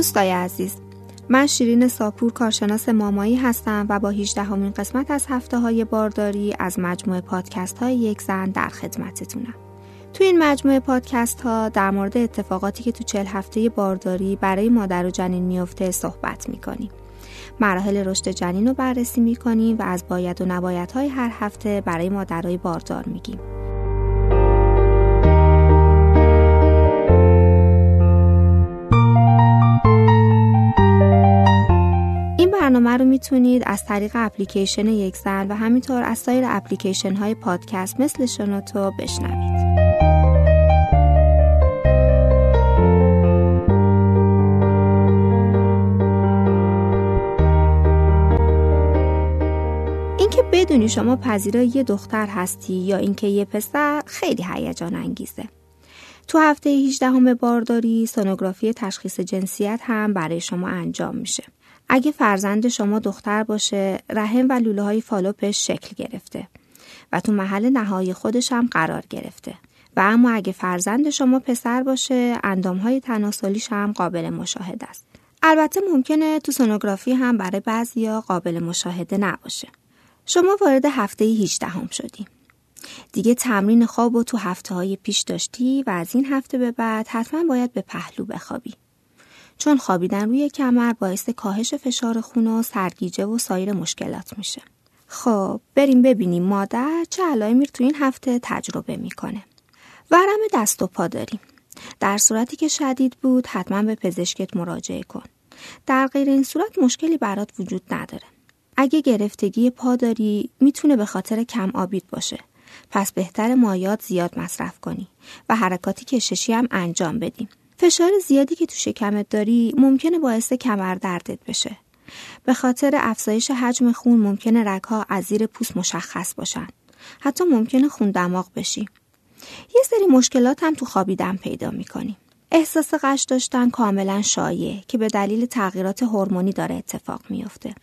دوستای عزیز من شیرین ساپور کارشناس مامایی هستم و با 18 همین قسمت از هفته های بارداری از مجموعه پادکست های یک زن در خدمتتونم. تو این مجموعه پادکست ها در مورد اتفاقاتی که تو چل هفته بارداری برای مادر و جنین میفته صحبت می‌کنیم. مراحل رشد جنین رو بررسی می‌کنیم و از باید و نبایدهای هر هفته برای مادرای باردار میگیم. برنامه رو می‌تونید از طریق اپلیکیشن یک زن و همینطور از سایر اپلیکیشن های پادکست مثل شنوتو بشنوید. اینکه بدونی شما پذیرای یه دختر هستی یا اینکه یه پسر خیلی هیجان انگیزه. تو هفته 18 همه بارداری سونوگرافی تشخیص جنسیت هم برای شما انجام میشه. اگه فرزند شما دختر باشه رحم و لوله های فالوپش شکل گرفته و تو محل نهایی خودش هم قرار گرفته. و اما اگه فرزند شما پسر باشه اندام های تناسلیش هم قابل مشاهده است. البته ممکنه تو سونوگرافی هم برای بعضیا قابل مشاهده نباشه. شما وارد هفته 18 هم شدی. دیگه تمرین خواب و تو هفته های پیش داشتی و از این هفته به بعد حتما باید به پهلو بخوابی. چون خوابیدن روی کمر باعث کاهش فشار خون و سرگیجه و سایر مشکلات میشه. خب بریم ببینیم مادر چه علائمی تو این هفته تجربه می‌کنه. ورم دست و پا داریم. در صورتی که شدید بود حتما به پزشکت مراجعه کن. در غیر این صورت مشکلی برات وجود نداره. اگه گرفتگی پا داری می‌تونه به خاطر کم آبید باشه. پس بهتر مایات زیاد مصرف کنی و حرکاتی کششی هم انجام بدیم. فشار زیادی که تو شکمت داری ممکنه باعث کمر دردت بشه. به خاطر افزایش حجم خون ممکنه رگها از زیر پوست مشخص باشن. حتی ممکنه خون دماغ بشی. یه سری مشکلات هم تو خوابیدن پیدا می‌کنی. احساس قش داشتن کاملا شایع که به دلیل تغییرات هورمونی داره اتفاق میافته.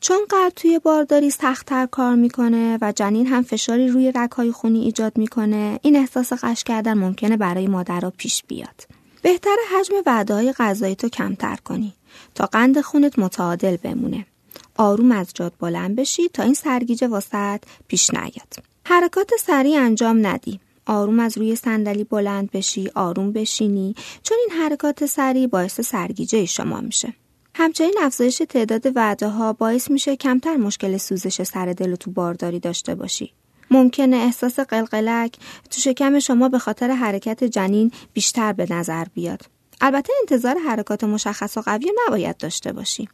چون قلب توی بارداری سختتر کار می‌کنه و جنین هم فشاری روی رگهای خونی ایجاد می‌کنه این احساس قش کردن ممکنه برای مادرها پیش بیاد. بهتر حجم وعده های غذایی تو کمتر کنی تا قند خونت متعادل بمونه. آروم از جاد بلند بشی تا این سرگیجه واسط پیش نیاد. حرکات سریع انجام ندی. آروم از روی صندلی بلند بشی، آروم بشینی چون این حرکات سریع باعث سرگیجه شما میشه. همچنین افزایش تعداد وعده ها باعث میشه کمتر مشکل سوزش سر دل و تو بارداری داشته باشی. ممکنه احساس قلقلک تو شکم شما به خاطر حرکت جنین بیشتر به نظر بیاد. البته انتظار حرکات مشخص و قوی نباید داشته باشی.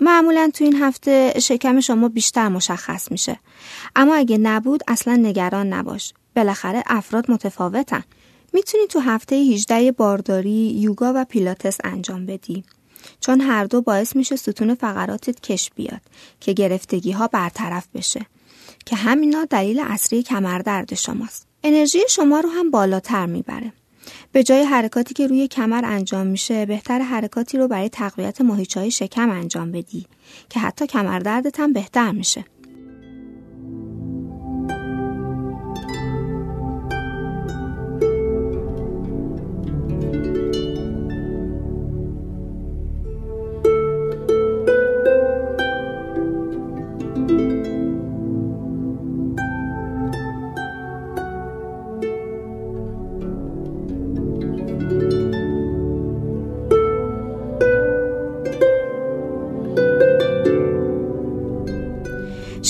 معمولا تو این هفته شکم شما بیشتر مشخص میشه. اما اگه نبود اصلا نگران نباش. بالاخره افراد متفاوتن. می‌تونی تو هفته 18 بارداری یوگا و پیلاتس انجام بدی. چون هر دو باعث میشه ستون فقراتت کش بیاد که گرفتگی ها برطرف بشه. که همینا دلیل اصلی کمردرد شماست. انرژی شما رو هم بالاتر می‌بره. به جای حرکاتی که روی کمر انجام میشه بهتر حرکاتی رو برای تقویت ماهیچه شکم انجام بدی که حتی کمردردت هم بهتر میشه.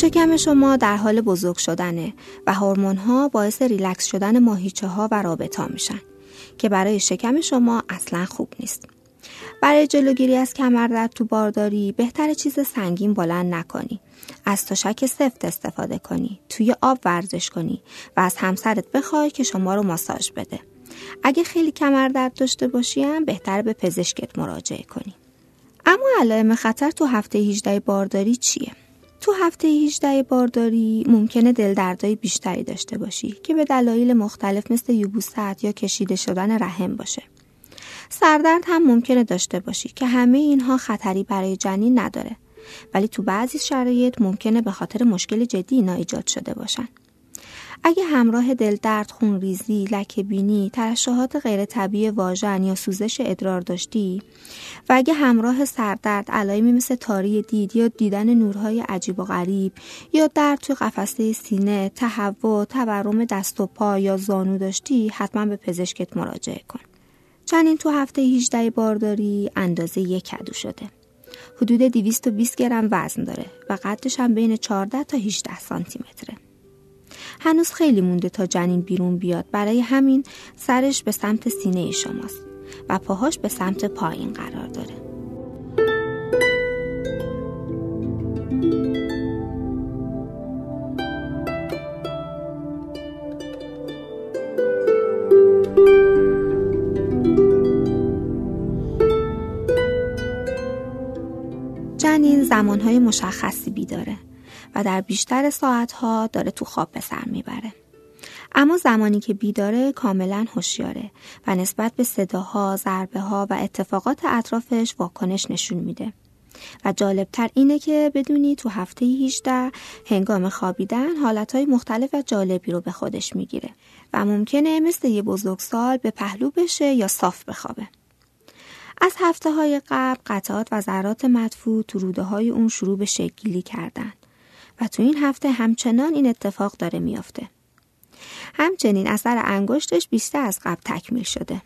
شکم شما در حال بزرگ شدنه و هورمون ها باعث ریلکس شدن ماهیچه ها و رابطه میشن که برای شکم شما اصلا خوب نیست. برای جلوگیری از کمردرد تو بارداری بهتر چیز سنگین بلند نکنی. از تشک سفت استفاده کنی. توی آب ورزش کنی و از همسرت بخوای که شما رو ماساژ بده. اگه خیلی کمردرد داشته باشی هم بهتر به پزشکت مراجعه کنی. اما علائم خطر تو هفته 18 بارداری چیه؟ تو هفته 18 بارداری ممکنه دلدردهای بیشتری داشته باشی که به دلایل مختلف مثل یبوست یا کشیده شدن رحم باشه. سردرد هم ممکنه داشته باشی که همه اینها خطری برای جنین نداره ولی تو بعضی شرایط ممکنه به خاطر مشکل جدی اینا ایجاد شده باشن. اگه همراه دلدرد، خونریزی، لکه بینی، ترشحات غیر طبیعی واژن یا سوزش ادرار داشتی و اگه همراه سردرد علائمی مثل تاری دید یا دیدن نورهای عجیب و غریب یا درد توی قفسه سینه، تهوع، تورم دست و پا یا زانو داشتی حتما به پزشکت مراجعه کن. جنین تو هفته 18 بارداری اندازه یک کدو شده. حدود 220 گرم وزن داره و قدش هم بین 14 تا 18 سانتی متره. هنوز خیلی مونده تا جنین بیرون بیاد برای همین سرش به سمت سینه شماست و پاهاش به سمت پایین قرار داره. زمانهای مشخصی بیداره و در بیشتر ساعتها داره تو خواب به سر می‌بره. اما زمانی که بیداره کاملا هوشیاره و نسبت به صداها، ضربه ها و اتفاقات اطرافش واکنش نشون میده. و جالبتر اینه که بدونی تو هفته 18 هنگام خوابیدن حالتهای مختلف و جالبی رو به خودش می‌گیره و ممکنه مثل یه بزرگسال به پهلو بشه یا صاف بخوابه. از هفته های قبل قطعات و ذرات مدفوع تو روده های اون شروع به شکلی کردن و تو این هفته همچنان این اتفاق داره میافته. همچنین اثر انگشتش بیشتر از قبل تکمیل شده.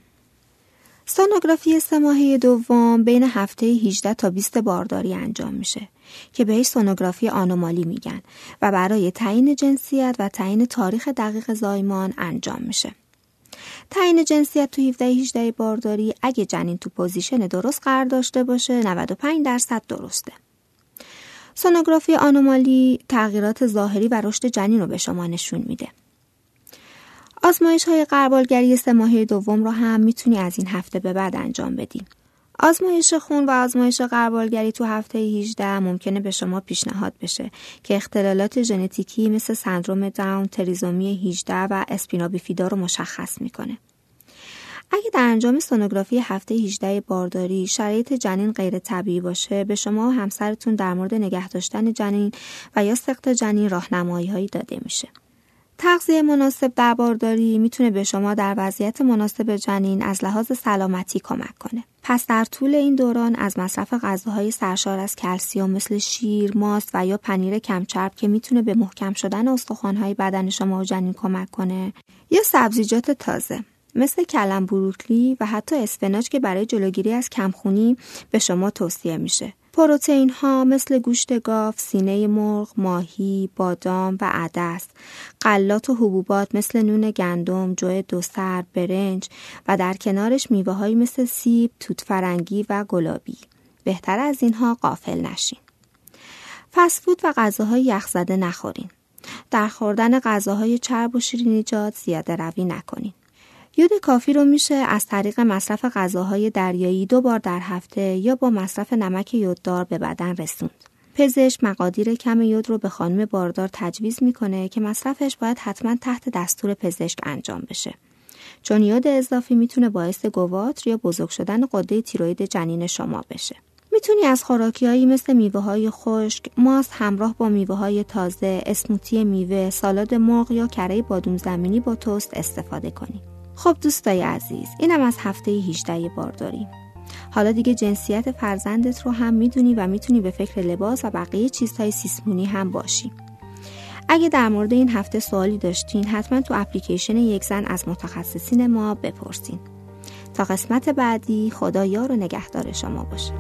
سونوگرافی سه دوم بین هفته 18 تا 20 بارداری انجام میشه که بهش سونوگرافی آنومالی میگن و برای تعیین جنسیت و تعیین تاریخ دقیق زایمان انجام میشه. تعیین جنسیت تو 17 18 بارداری اگه جنین تو position درست قرار داشته باشه 95 درصد درسته. سونوگرافی آنومالی تغییرات ظاهری و رشد جنین رو به شما نشون میده. آزمایش های قربالگری سه ماهه دوم رو هم می‌تونی از این هفته به بعد انجام بدی. آزمایش خون و آزمایش قربالگری تو هفته 18 ممکنه به شما پیشنهاد بشه که اختلالات ژنتیکی مثل سندروم داون، تریزومی 18 و اسپینابیفیدا رو مشخص می‌کنه. اگه در انجام سونوگرافی هفته 18 بارداری شرایط جنین غیر طبیعی باشه به شما و همسرتون در مورد نگه داشتن جنین و یا سقط جنین راهنمایی هایی داده میشه. تغذیه مناسب در بارداری می‌تونه به شما در وضعیت مناسب جنین از لحاظ سلامتی کمک کنه. پس در طول این دوران از مصرف غذاهای سرشار از کلسیوم مثل شیر، ماست و یا پنیر کمچرب که می‌تونه به محکم شدن استخوانهای بدن شما و جنین کمک کنه یا سبزیجات تازه مثل کلم بروکلی و حتی اسفناج که برای جلوگیری از کمخونی به شما توصیه میشه. پروتئین ها مثل گوشت گاو، سینه مرغ، ماهی، بادام و عدس، غلات و حبوبات مثل نون گندم، جو دوسر، برنج و در کنارش میوه های مثل سیب، توت فرنگی و گلابی. بهتر از اینها قافل نشین. فسفود و غذاهای یخزده نخورین. در خوردن غذاهای چرب و شیرینیجات زیاده روی نکنین. یود کافی رو میشه از طریق مصرف غذاهای دریایی دو بار در هفته یا با مصرف نمک یوددار به بدن رسوند. پزشک مقادیر کم یود رو به خانم باردار تجویز می‌کنه که مصرفش باید حتما تحت دستور پزشک انجام بشه. چون یود اضافی می‌تونه باعث گواتر یا بزرگ شدن قده تیروید جنین شما بشه. می‌تونی از خوراکیهایی مثل میوه های خشک، ماست همراه با میوه های تازه، اسموتی میوه، سالاد مرغ یا کره بادوم زمینی با توست استفاده کنی. خب دوستای عزیز اینم از هفته 18 بارداری حالا دیگه جنسیت فرزندت رو هم می‌دونی و می‌تونی به فکر لباس و بقیه چیزهای سیسمونی هم باشی. اگه در مورد این هفته سوالی داشتین حتما تو اپلیکیشن یک زن از متخصصین ما بپرسین. تا قسمت بعدی خدا یار و نگهدار شما باشه.